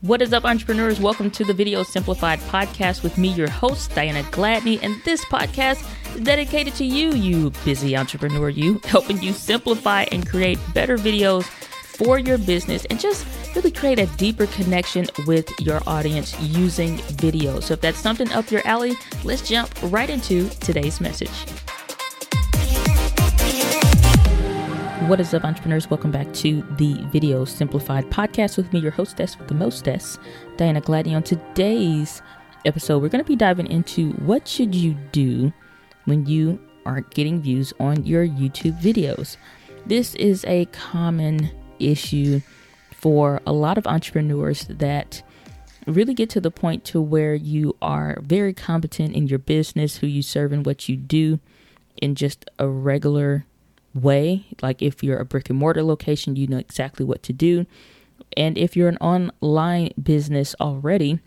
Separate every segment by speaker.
Speaker 1: What is up, entrepreneurs? Welcome to the Video Simplified podcast with me, your host, Diana Gladney. And this podcast is dedicated to you, you busy entrepreneur, you, helping you simplify and create better videos for your business and just really create a deeper connection with your audience using video. So if that's something up your alley, let's jump right into today's message. What is up, entrepreneurs? Welcome back to the Video Simplified podcast with me, your hostess with the mostess, Diana Gladney. On today's episode, we're going to be diving into what should you do when you aren't getting views on your YouTube videos. This is a common issue for a lot of entrepreneurs that really get to the point to where you are very competent in your business, who you serve and what you do in just a regular way. Like if you're a brick and mortar location, you know exactly what to do. And if you're an online business already,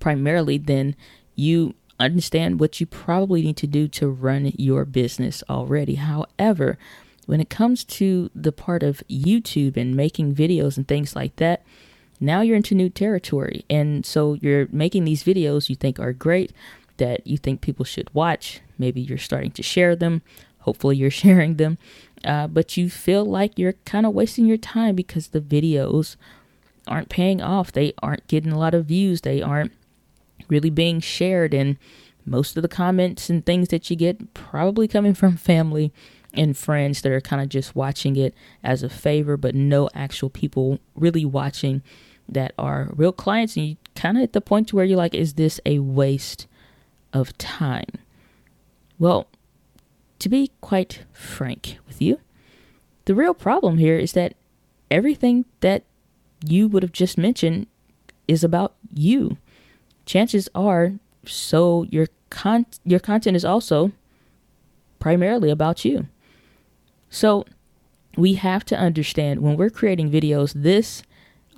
Speaker 1: primarily, then you understand what you probably need to do to run your business already. However, when it comes to the part of YouTube and making videos and things like that, now you're into new territory. And so you're making these videos you think are great, that you think people should watch. Maybe you're starting to share them, Hopefully, you're sharing them, uh, but you feel like you're kind of wasting your time because the videos aren't paying off. They aren't getting a lot of views. They aren't really being shared. And most of the comments and things that you get probably coming from family and friends that are kind of just watching it as a favor, but no actual people really watching that are real clients. And you kind of at the point where you're like, is this a waste of time? Well, to be quite frank with you, the real problem here is that everything that you would have just mentioned is about you. Chances are, so your con your content is also primarily about you. So we have to understand when we're creating videos, this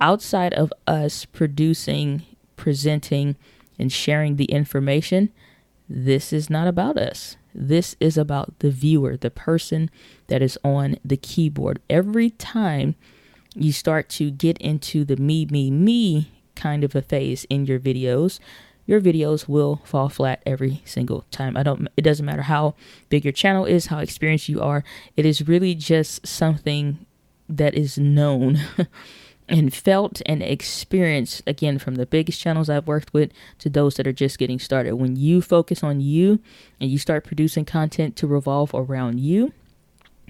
Speaker 1: outside of us producing, presenting, and sharing the information, this is not about us. This is about the viewer, the person that is on the keyboard. Every time you start to get into the me, me, me kind of a phase in your videos, your videos will fall flat every single time. I don't it doesn't matter how big your channel is, how experienced you are. It is really just something that is known and felt and experienced again from the biggest channels I've worked with to those that are just getting started. When you focus on you and you start producing content to revolve around you,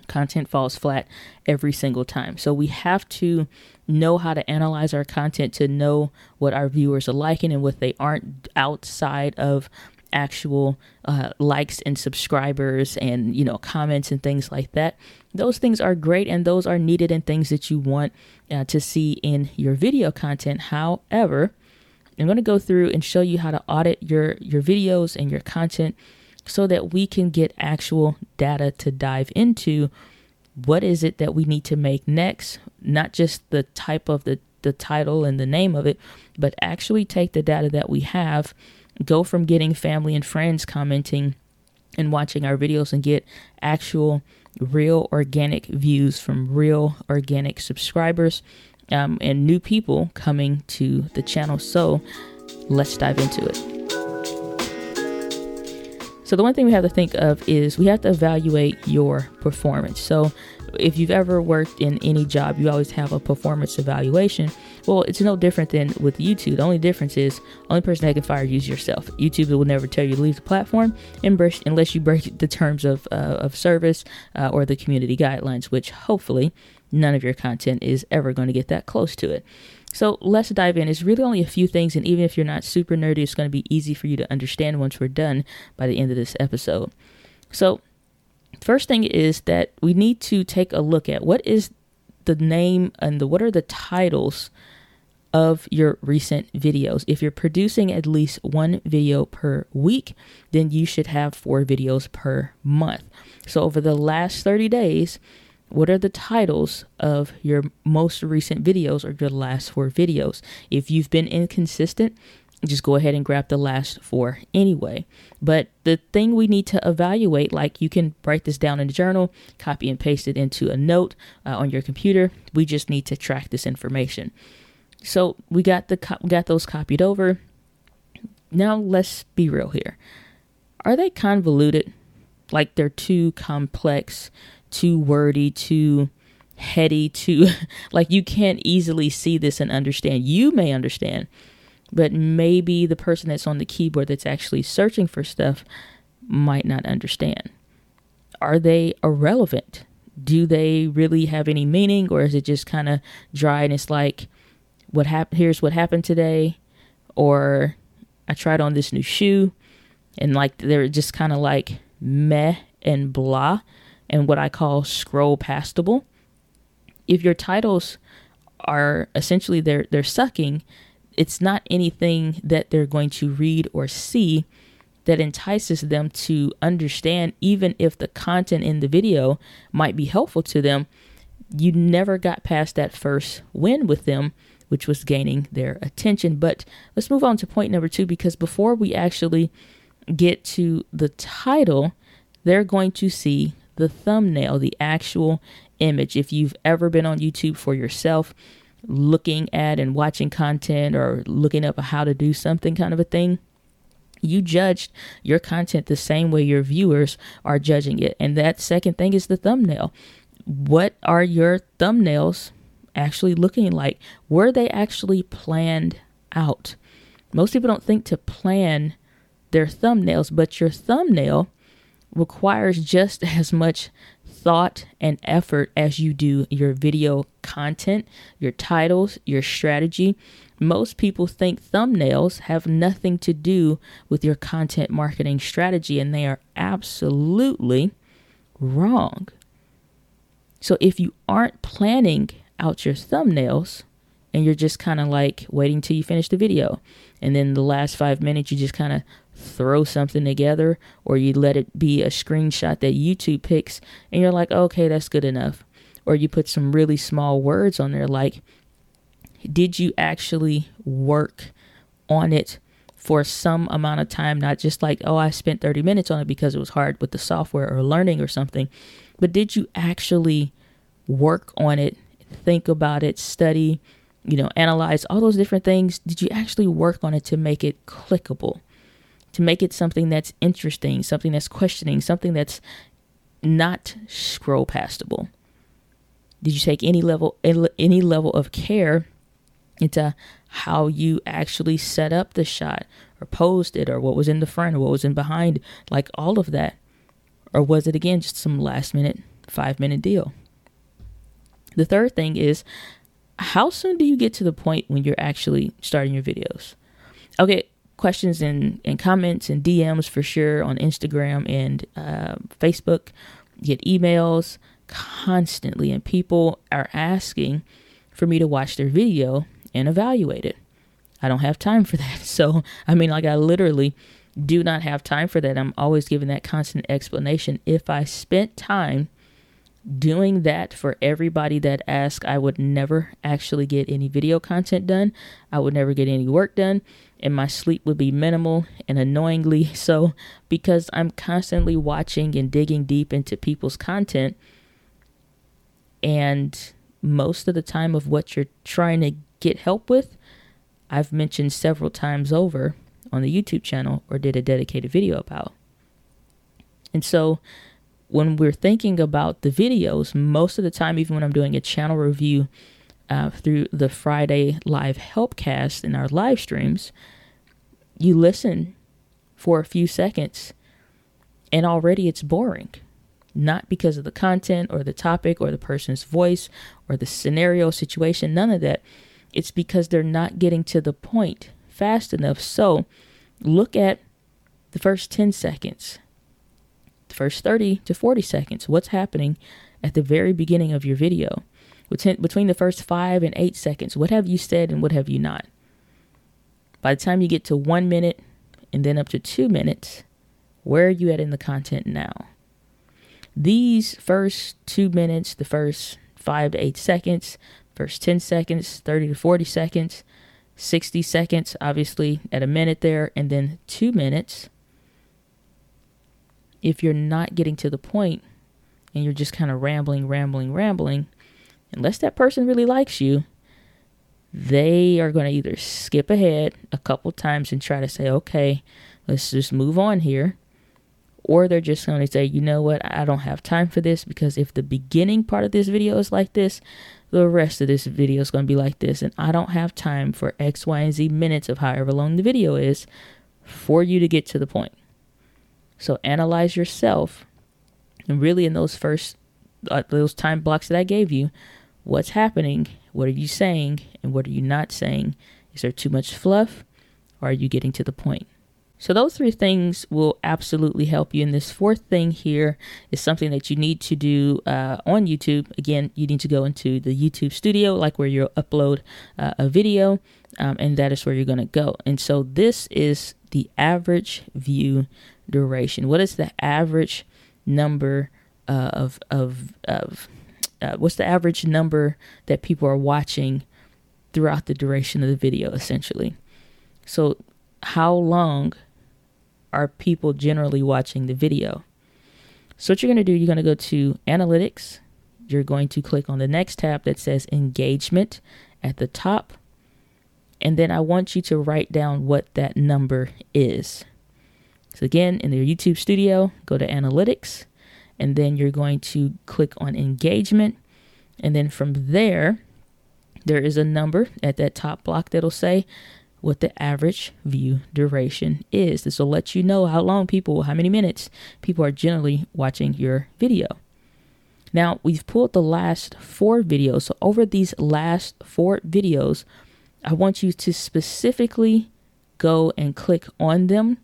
Speaker 1: content falls flat every single time. So we have to know how to analyze our content to know what our viewers are liking and what they aren't outside of actual uh, likes and subscribers and you know comments and things like that those things are great and those are needed and things that you want uh, to see in your video content. However i'm going to go through and show you how to audit your your videos and your content so that we can get actual data to dive into what is it that we need to make next not just the type of the the title and the name of it but actually take the data that we have go from getting family and friends commenting and watching our videos and get actual real organic views from real organic subscribers um, and new people coming to the channel. So let's dive into it. So, the one thing we have to think of is we have to evaluate your performance. So, if you've ever worked in any job, you always have a performance evaluation. Well, it's no different than with YouTube. The only difference is only person that can fire you is yourself. YouTube will never tell you to leave the platform unless you break the terms of uh, of service uh, or the community guidelines, which hopefully none of your content is ever going to get that close to it. So let's dive in. It's really only a few things, and even if you're not super nerdy, it's going to be easy for you to understand once we're done by the end of this episode. So First thing is that we need to take a look at what is the name and the what are the titles of your recent videos. If you're producing at least one video per week, then you should have four videos per month. So over the last 30 days, what are the titles of your most recent videos or your last four videos? If you've been inconsistent, just go ahead and grab the last four anyway. But the thing we need to evaluate, like you can write this down in a journal, copy and paste it into a note uh, on your computer. We just need to track this information. So we got the co- got those copied over. Now let's be real here. Are they convoluted? Like they're too complex, too wordy, too heady, too like you can't easily see this and understand. You may understand, but maybe the person that's on the keyboard that's actually searching for stuff might not understand. Are they irrelevant? Do they really have any meaning or is it just kind of dry and it's like what happened here's what happened today or I tried on this new shoe and like they're just kind of like meh and blah and what I call scroll pastable. If your titles are essentially they're they're sucking, it's not anything that they're going to read or see that entices them to understand even if the content in the video might be helpful to them. You never got past that first win with them which was gaining their attention. But let's move on to point number two because before we actually get to the title, they're going to see the thumbnail, the actual image. If you've ever been on YouTube for yourself, looking at and watching content or looking up how to do something kind of a thing, you judged your content the same way your viewers are judging it. And that second thing is the thumbnail. What are your thumbnails actually looking like? Were they actually planned out? Most people don't think to plan their thumbnails, but your thumbnail requires just as much thought and effort as you do your video content, your titles, your strategy. Most people think thumbnails have nothing to do with your content marketing strategy, and they are absolutely wrong. So, if you aren't planning out your thumbnails and you're just kind of like waiting till you finish the video, and then the last five minutes, you just kind of throw something together or you let it be a screenshot that YouTube picks and you're like, okay, that's good enough. Or you put some really small words on there like, did you actually work on it for some amount of time? Not just like, oh, I spent 30 minutes on it because it was hard with the software or learning or something, but did you actually work on it, think about it, study, you know, analyze all those different things? Did you actually work on it to make it clickable? to make it something that's interesting, something that's questioning, something that's not scroll pastable? Did you take any level any level of care into how you actually set up the shot or posed it or what was in the front or what was in behind, like all of that? Or was it again just some last minute, five minute deal? The third thing is how soon do you get to the point when you're actually starting your videos? Okay, questions and, and comments and DMs for sure on Instagram and uh, Facebook. Get emails constantly, and people are asking for me to watch their video and evaluate it. I don't have time for that. So, I mean, like, I literally do not have time for that. I'm always giving that constant explanation. If I spent time doing that for everybody that asks, I would never actually get any video content done. I would never get any work done, and my sleep would be minimal and annoyingly so because I'm constantly watching and digging deep into people's content. And most of the time, of what you're trying to get help with, I've mentioned several times over on the YouTube channel or did a dedicated video about. And so, when we're thinking about the videos, most of the time, even when I'm doing a channel review uh, through the Friday live helpcast in our live streams, you listen for a few seconds and already it's boring. Not because of the content or the topic or the person's voice or the scenario situation, none of that. It's because they're not getting to the point fast enough. So look at the first 10 seconds first 30 to 40 seconds. What's happening at the very beginning of your video? Between the first five and eight seconds, what have you said and what have you not? By the time you get to one minute and then up to two minutes, where are you at in the content now? These first two minutes, the first five to eight seconds, first 10 seconds, 30 to 40 seconds, 60 seconds, obviously at a minute there, and then two minutes if you're not getting to the point and you're just kind of rambling, rambling, rambling, unless that person really likes you, they are going to either skip ahead a couple times and try to say, okay, let's just move on here. Or they're just going to say, you know what, I don't have time for this because if the beginning part of this video is like this, the rest of this video is going to be like this. And I don't have time for X, Y, and Z minutes of however long the video is for you to get to the point. So analyze yourself. And really, in those first, uh, those time blocks that I gave you, what's happening? What are you saying? And what are you not saying? Is there too much fluff? Or are you getting to the point? So, those three things will absolutely help you. And this fourth thing here is something that you need to do uh, on YouTube. Again, you need to go into the YouTube studio, like where you'll upload uh, a video, um, and that is where you're going to go. And so, this is the average view duration. What is the average number uh, of, of, of uh, what's the average number that people are watching throughout the duration of the video, essentially? So, how long are people generally watching the video? So what you're going to do, you're going to go to analytics. You're going to click on the next tab that says engagement at the top. And then I want you to write down what that number is. So again, in your YouTube studio, go to analytics and then you're going to click on engagement. And then from there, there is a number at that top block that'll say what the average view duration is. This will let you know how long people, how many minutes people are generally watching your video. Now, we've pulled the last four videos. So, over these last four videos, I want you to specifically go and click on them,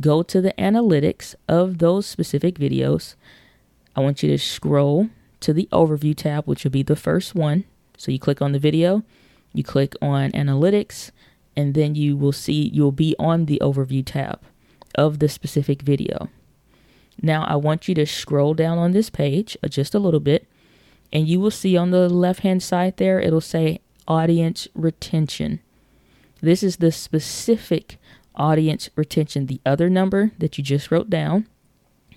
Speaker 1: go to the analytics of those specific videos. I want you to scroll to the overview tab, which will be the first one. So, you click on the video, you click on analytics, and then you will see you'll be on the overview tab of the specific video. Now I want you to scroll down on this page uh, just a little bit and you will see on the left hand side there it'll say audience retention. This is the specific audience retention. The other number that you just wrote down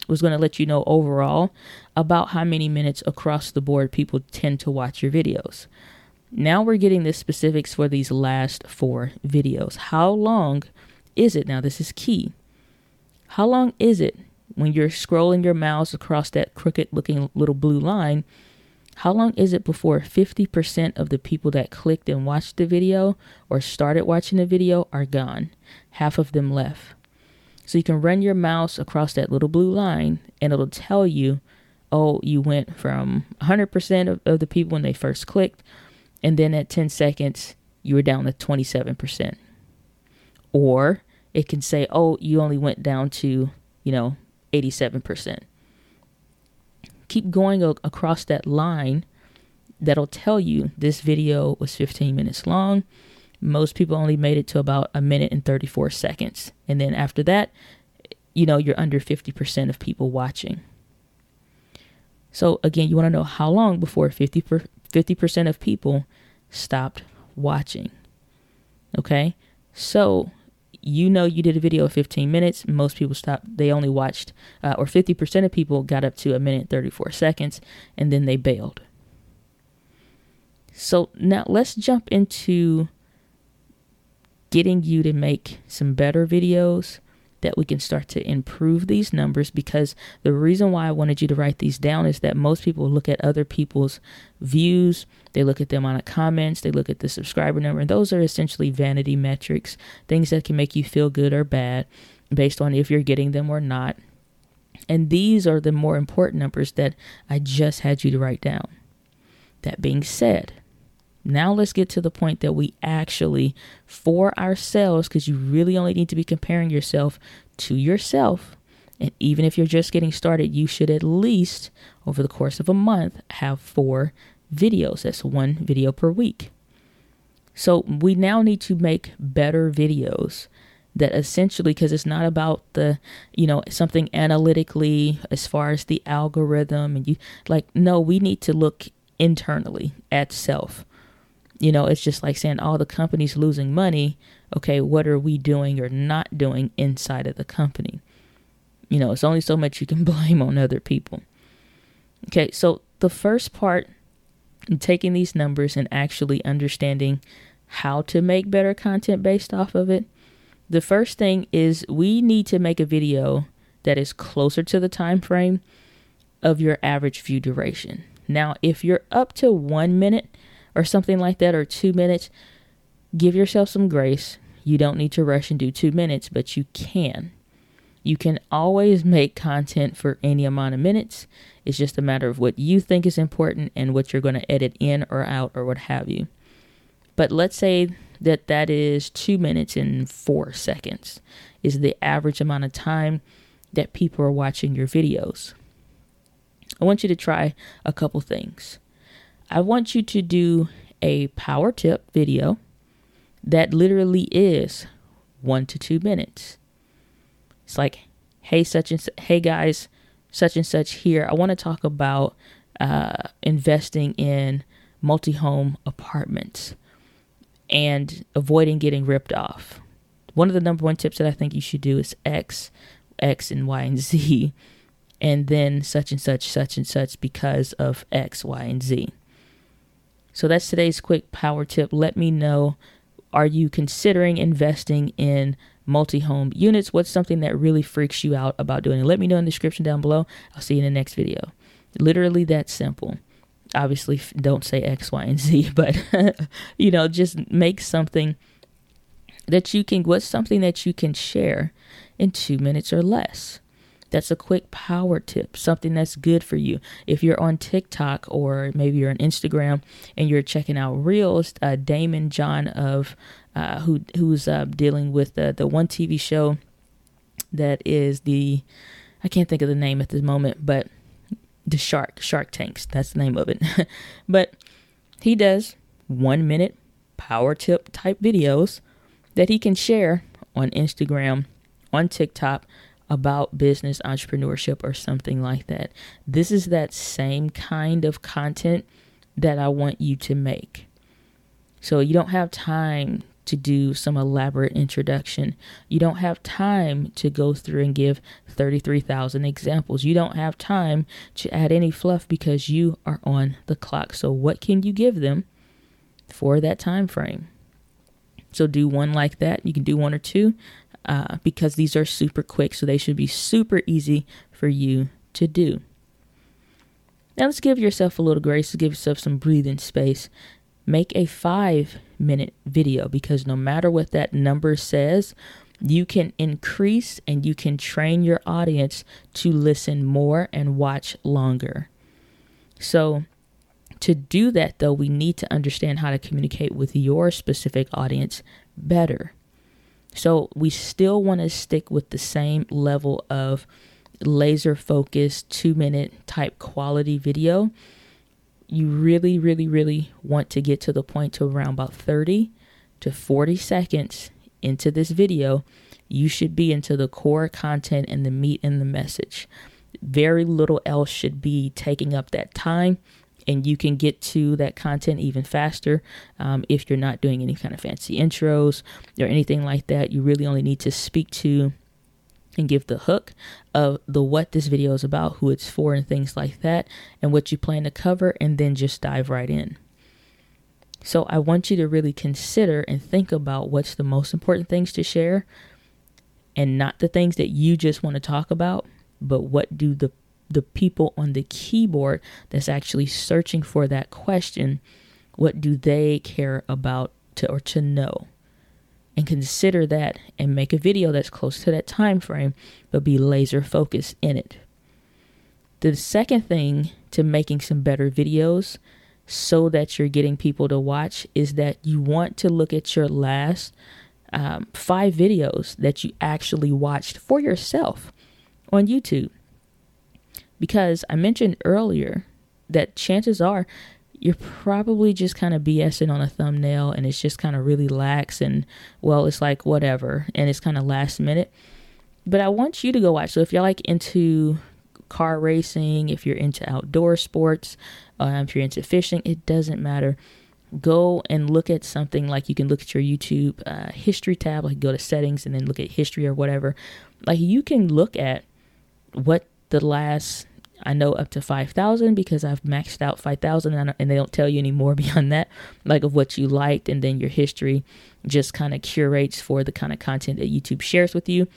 Speaker 1: was going to let you know overall about how many minutes across the board people tend to watch your videos. Now we're getting the specifics for these last four videos. How long is it? Now, this is key. How long is it when you're scrolling your mouse across that crooked looking little blue line? How long is it before 50% of the people that clicked and watched the video or started watching the video are gone? Half of them left. So you can run your mouse across that little blue line and it'll tell you, oh, you went from 100% of, of the people when they first clicked and then at 10 seconds you were down to 27%. Or it can say, "Oh, you only went down to, you know, 87%." Keep going across that line that'll tell you this video was 15 minutes long. Most people only made it to about a minute and 34 seconds. And then after that, you know, you're under 50% of people watching. So again, you want to know how long before 50 50% of people stopped watching. Okay? So, you know you did a video of 15 minutes. Most people stopped. They only watched, uh, or 50% of people got up to a minute 34 seconds and then they bailed. So now let's jump into getting you to make some better videos that we can start to improve these numbers because the reason why I wanted you to write these down is that most people look at other people's views, they look at them on the comments, they look at the subscriber number, and those are essentially vanity metrics, things that can make you feel good or bad based on if you're getting them or not. And these are the more important numbers that I just had you to write down. That being said, now let's get to the point that we actually, for ourselves, because you really only need to be comparing yourself to yourself. And even if you're just getting started, you should at least, over the course of a month, have four videos. That's one video per week. So we now need to make better videos that essentially because it's not about the you know something analytically as far as the algorithm and you like no we need to look internally at self you know, it's just like saying all the company's losing money. Okay, what are we doing or not doing inside of the company? You know, it's only so much you can blame on other people. Okay, so the first part, taking these numbers and actually understanding how to make better content based off of it. The first thing is we need to make a video that is closer to the time frame of your average view duration. Now, if you're up to 1 minute or something like that or 2 minutes, give yourself some grace. You don't need to rush and do 2 minutes, but you can. You can always make content for any amount of minutes. It's just a matter of what you think is important and what you're going to edit in or out or what have you. But let's say that that is two minutes and four seconds is the average amount of time that people are watching your videos. I want you to try a couple things. I want you to do a power tip video that literally is one to two minutes. It's like, hey, such and hey guys, such and such here. I want to talk about uh, investing in multi home apartments and avoiding getting ripped off. One of the number one tips that I think you should do is X, X, and Y and Z, and then such and such, such and such because of X, Y, and Z. So that's today's quick power tip. Let me know are you considering investing in multi home units? What's something that really freaks you out about doing it? Let me know in the description down below. I'll see you in the next video. Literally that simple obviously don't say X, Y, and Z, but you know, just make something that you can, what's something that you can share in two minutes or less. That's a quick power tip, something that's good for you. If you're on TikTok or maybe you're on Instagram and you're checking out Reels, uh, Daymond John of uh, who who's uh, dealing with the the one TV show that is the I can't think of the name at this moment, but the Shark Shark Tanks. That's the name of it. but he does one minute power tip type videos that he can share on Instagram, on TikTok about business, entrepreneurship, or something like that. This is that same kind of content that I want you to make. So you don't have time to do some elaborate introduction. You don't have time to go through and give 33,000 examples. You don't have time to add any fluff because you are on the clock. So what can you give them for that time frame? So do one like that. You can do one or two uh, because these are super quick. So they should be super easy for you to do. Now let's give yourself a little grace, give yourself some breathing space make a five minute video because no matter what that number says, you can increase and you can train your audience to listen more and watch longer. So, to do that, though, we need to understand how to communicate with your specific audience better. So, we still want to stick with the same level of laser focused two minute type quality video you really, really, really want to get to the point to around about 30 to 40 seconds into this video, you should be into the core content and the meat and the message. Very little else should be taking up that time, and you can get to that content even faster um, if you're not doing any kind of fancy intros or anything like that. You really only need to speak to and give the hook of the what this video is about, who it's for, and things like that, and what you plan to cover, and then just dive right in. So I want you to really consider and think about what's the most important things to share and not the things that you just want to talk about, but what do the the people on the keyboard that's actually searching for that question, what do they care about to or to know? and consider that and make a video that's close to that time frame but be laser focused in it the second thing to making some better videos so that you're getting people to watch is that you want to look at your last um, five videos that you actually watched for yourself on YouTube. Because I mentioned earlier that chances are you're probably just kind of BSing on a thumbnail and it's just kind of really lax and well, it's like whatever and it's kind of last minute. But I want you to go watch. So if you're like into car racing, if you're into outdoor sports, uh, if you're into fishing, it doesn't matter. Go and look at something like you can look at your YouTube uh, history tab, like go to settings and then look at history or whatever. Like you can look at what the last I know up to 5,000 because I've maxed out 5,000 and they don't tell you any more beyond that, like of what you liked. And then your history just kind of curates for the kind of content that YouTube shares with you.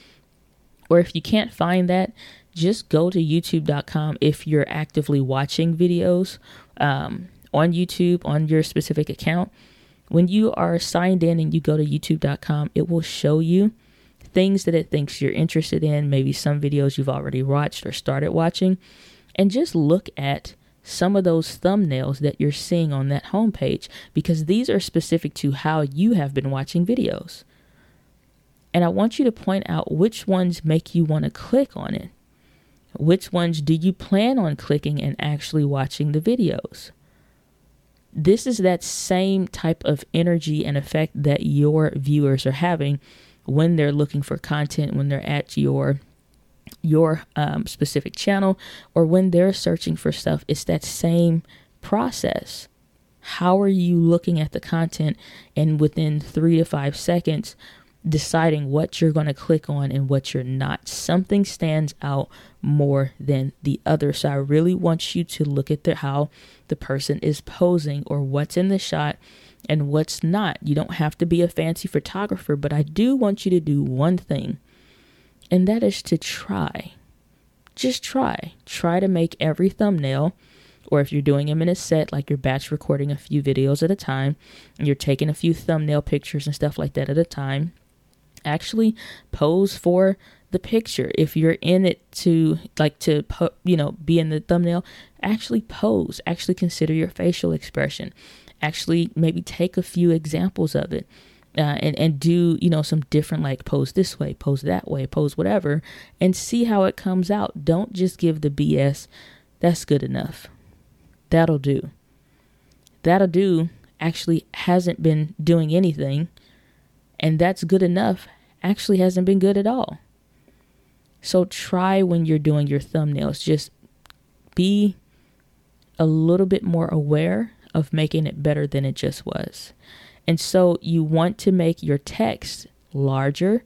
Speaker 1: Or if you can't find that, just go to youtube.com if you're actively watching videos um, on YouTube on your specific account. When you are signed in and you go to youtube.com, it will show you things that it thinks you're interested in, maybe some videos you've already watched or started watching, and just look at some of those thumbnails that you're seeing on that homepage because these are specific to how you have been watching videos. And I want you to point out which ones make you want to click on it. Which ones do you plan on clicking and actually watching the videos? This is that same type of energy and effect that your viewers are having when they're looking for content, when they're at your your um, specific channel, or when they're searching for stuff. It's that same process. How are you looking at the content and within three to five seconds deciding what you're going to click on and what you're not. Something stands out more than the other. So I really want you to look at the, how the person is posing or what's in the shot and what's not. You don't have to be a fancy photographer, but I do want you to do one thing, and that is to try. Just try. Try to make every thumbnail or if you're doing them in a set, like you're batch recording a few videos at a time, and you're taking a few thumbnail pictures and stuff like that at a time, actually pose for the picture if you're in it to like to you know be in the thumbnail actually pose actually consider your facial expression actually maybe take a few examples of it uh, and and do you know some different like pose this way pose that way pose whatever and see how it comes out. Don't just give the bs that's good enough. That'll do. That'll do actually hasn't been doing anything and that's good enough actually hasn't been good at all. So try when you're doing your thumbnails, just be a little bit more aware of making it better than it just was. And so you want to make your text larger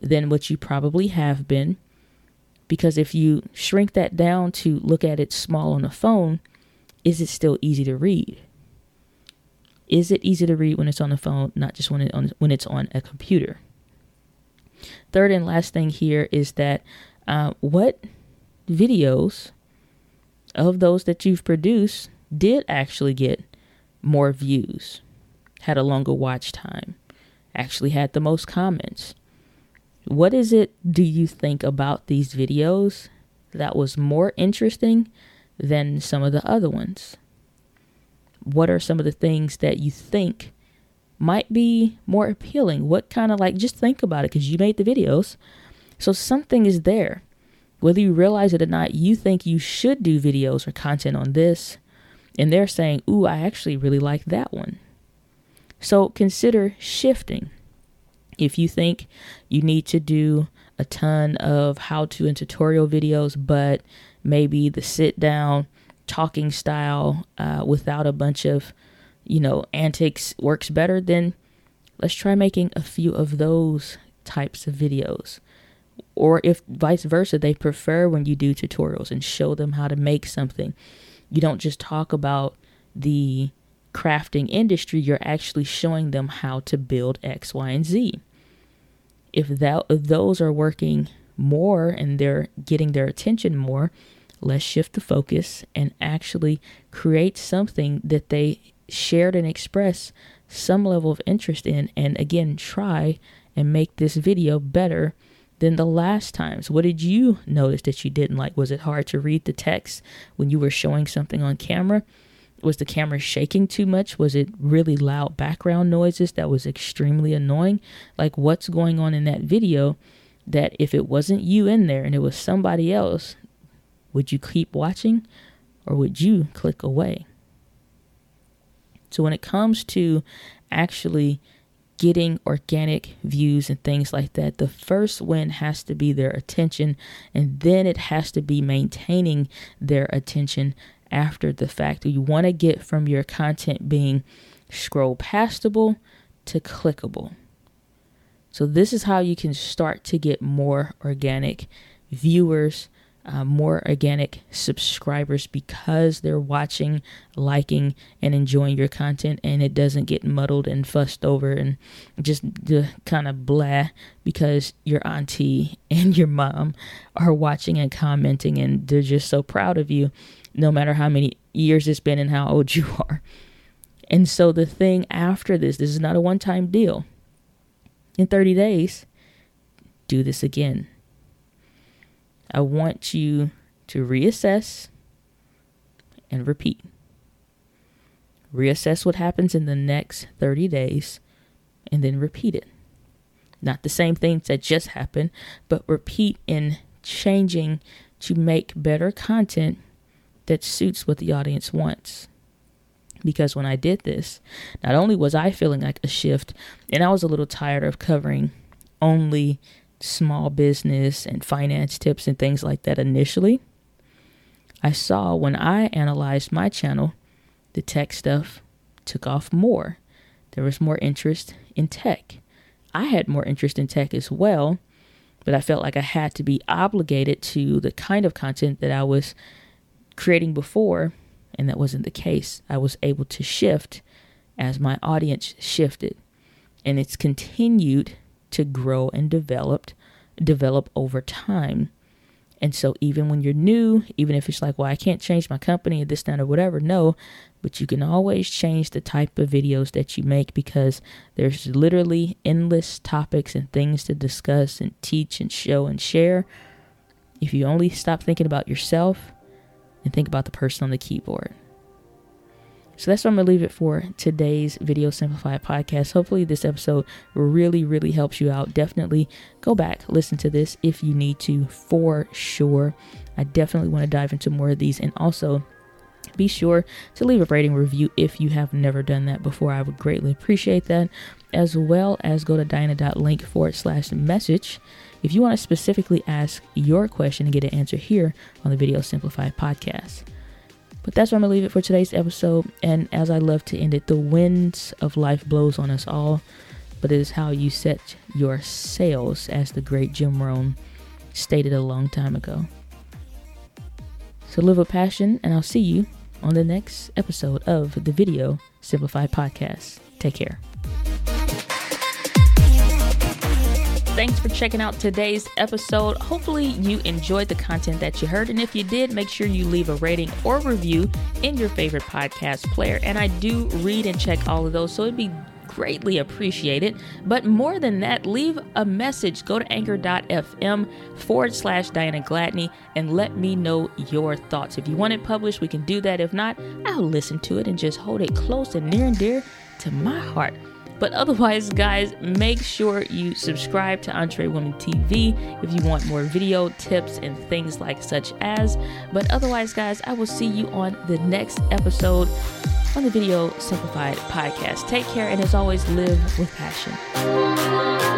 Speaker 1: than what you probably have been. Because if you shrink that down to look at it small on the phone, is it still easy to read? Is it easy to read when it's on the phone, not just when it on when it's on a computer? Third and last thing here is that uh, what videos of those that you've produced did actually get more views, had a longer watch time, actually had the most comments. What is it do you think about these videos that was more interesting than some of the other ones? what are some of the things that you think might be more appealing? What kind of like, just think about it because you made the videos. So something is there. Whether you realize it or not, you think you should do videos or content on this. And they're saying, Ooh, I actually really like that one. So consider shifting. If you think you need to do a ton of how to and tutorial videos, but maybe the sit down talking style uh, without a bunch of, you know, antics works better, then let's try making a few of those types of videos. Or if vice versa, they prefer when you do tutorials and show them how to make something. You don't just talk about the crafting industry, you're actually showing them how to build X, Y, and Z. If that if those are working more and they're getting their attention more, let's shift the focus and actually create something that they shared and express some level of interest in and again try and make this video better than the last times. What did you notice that you didn't like? Was it hard to read the text when you were showing something on camera? Was the camera shaking too much? Was it really loud background noises that was extremely annoying? Like what's going on in that video that if it wasn't you in there and it was somebody else would you keep watching or would you click away? So, when it comes to actually getting organic views and things like that, the first win has to be their attention, and then it has to be maintaining their attention after the fact. You want to get from your content being scroll pastable to clickable. So, this is how you can start to get more organic viewers uh, more organic subscribers because they're watching, liking, and enjoying your content, and it doesn't get muddled and fussed over and just the kind of blah because your auntie and your mom are watching and commenting, and they're just so proud of you, no matter how many years it's been and how old you are. And so the thing after this, this is not a one time deal. In 30 days, do this again I want you to reassess and repeat. Reassess what happens in the next 30 days and then repeat it. Not the same things that just happened, but repeat in changing to make better content that suits what the audience wants. Because when I did this, not only was I feeling like a shift, and I was a little tired of covering only small business and finance tips and things like that initially, I saw when I analyzed my channel, the tech stuff took off more. There was more interest in tech. I had more interest in tech as well, but I felt like I had to be obligated to the kind of content that I was creating before, and that wasn't the case. I was able to shift as my audience shifted, and it's continued to grow and develop develop over time. And so even when you're new, even if it's like, well, I can't change my company or this, that, or whatever, no, but you can always change the type of videos that you make because there's literally endless topics and things to discuss and teach and show and share. If you only stop thinking about yourself and think about the person on the keyboard. So that's what I'm going to leave it for today's Video Simplified podcast. Hopefully, this episode really, really helps you out. Definitely go back, listen to this if you need to, for sure. I definitely want to dive into more of these and also be sure to leave a rating review if you have never done that before. I would greatly appreciate that, as well as go to diana.link forward slash message if you want to specifically ask your question and get an answer here on the Video Simplified podcast. But that's where I'm going to leave it for today's episode. And as I love to end it, the winds of life blows on us all, but it is how you set your sails, as the great Jim Rohn stated a long time ago. So live with passion, and I'll see you on the next episode of the Video Simplified Podcast. Take care. Thanks for checking out today's episode. Hopefully, you enjoyed the content that you heard. And if you did, make sure you leave a rating or review in your favorite podcast player. And I do read and check all of those, so it'd be greatly appreciated. But more than that, leave a message. Go to anchor.fm forward slash Diana Gladney and let me know your thoughts. If you want it published, we can do that. If not, I'll listen to it and just hold it close and near and dear to my heart. But otherwise, guys, make sure you subscribe to Entre Women TV if you want more video tips and things like such as. But otherwise, guys, I will see you on the next episode on the Video Simplified podcast. Take care, and as always, live with passion.